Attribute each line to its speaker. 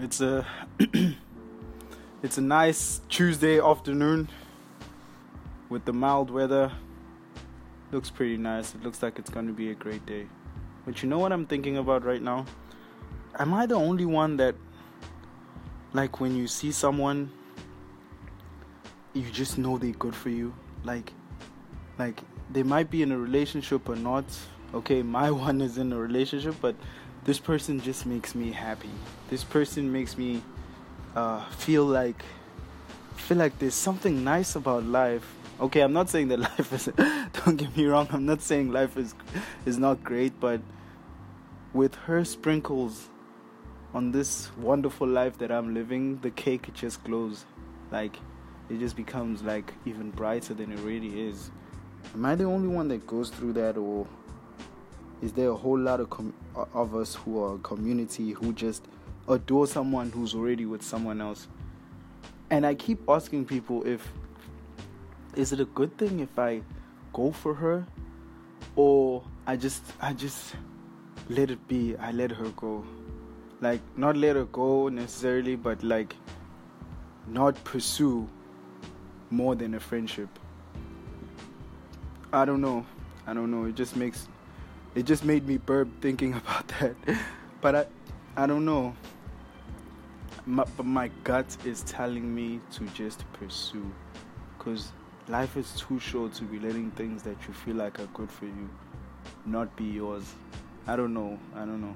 Speaker 1: It's a it's a nice Tuesday afternoon with the mild weather. Looks pretty nice. It looks like it's going to be a great day. But you know what I'm thinking about right now? Am I the only one that like when you see someone you just know they're good for you? Like like they might be in a relationship or not. Okay, my one is in a relationship, but this person just makes me happy. This person makes me uh, feel like feel like there's something nice about life. Okay, I'm not saying that life is. don't get me wrong. I'm not saying life is is not great, but with her sprinkles on this wonderful life that I'm living, the cake just glows. Like it just becomes like even brighter than it really is. Am I the only one that goes through that, or is there a whole lot of com- of us who are a community who just adore someone who's already with someone else? And I keep asking people if is it a good thing if I go for her, or I just I just let it be. I let her go, like not let her go necessarily, but like not pursue more than a friendship. I don't know. I don't know. It just makes it just made me burp thinking about that. but I I don't know. My, but my gut is telling me to just pursue cuz life is too short to be letting things that you feel like are good for you not be yours. I don't know. I don't know.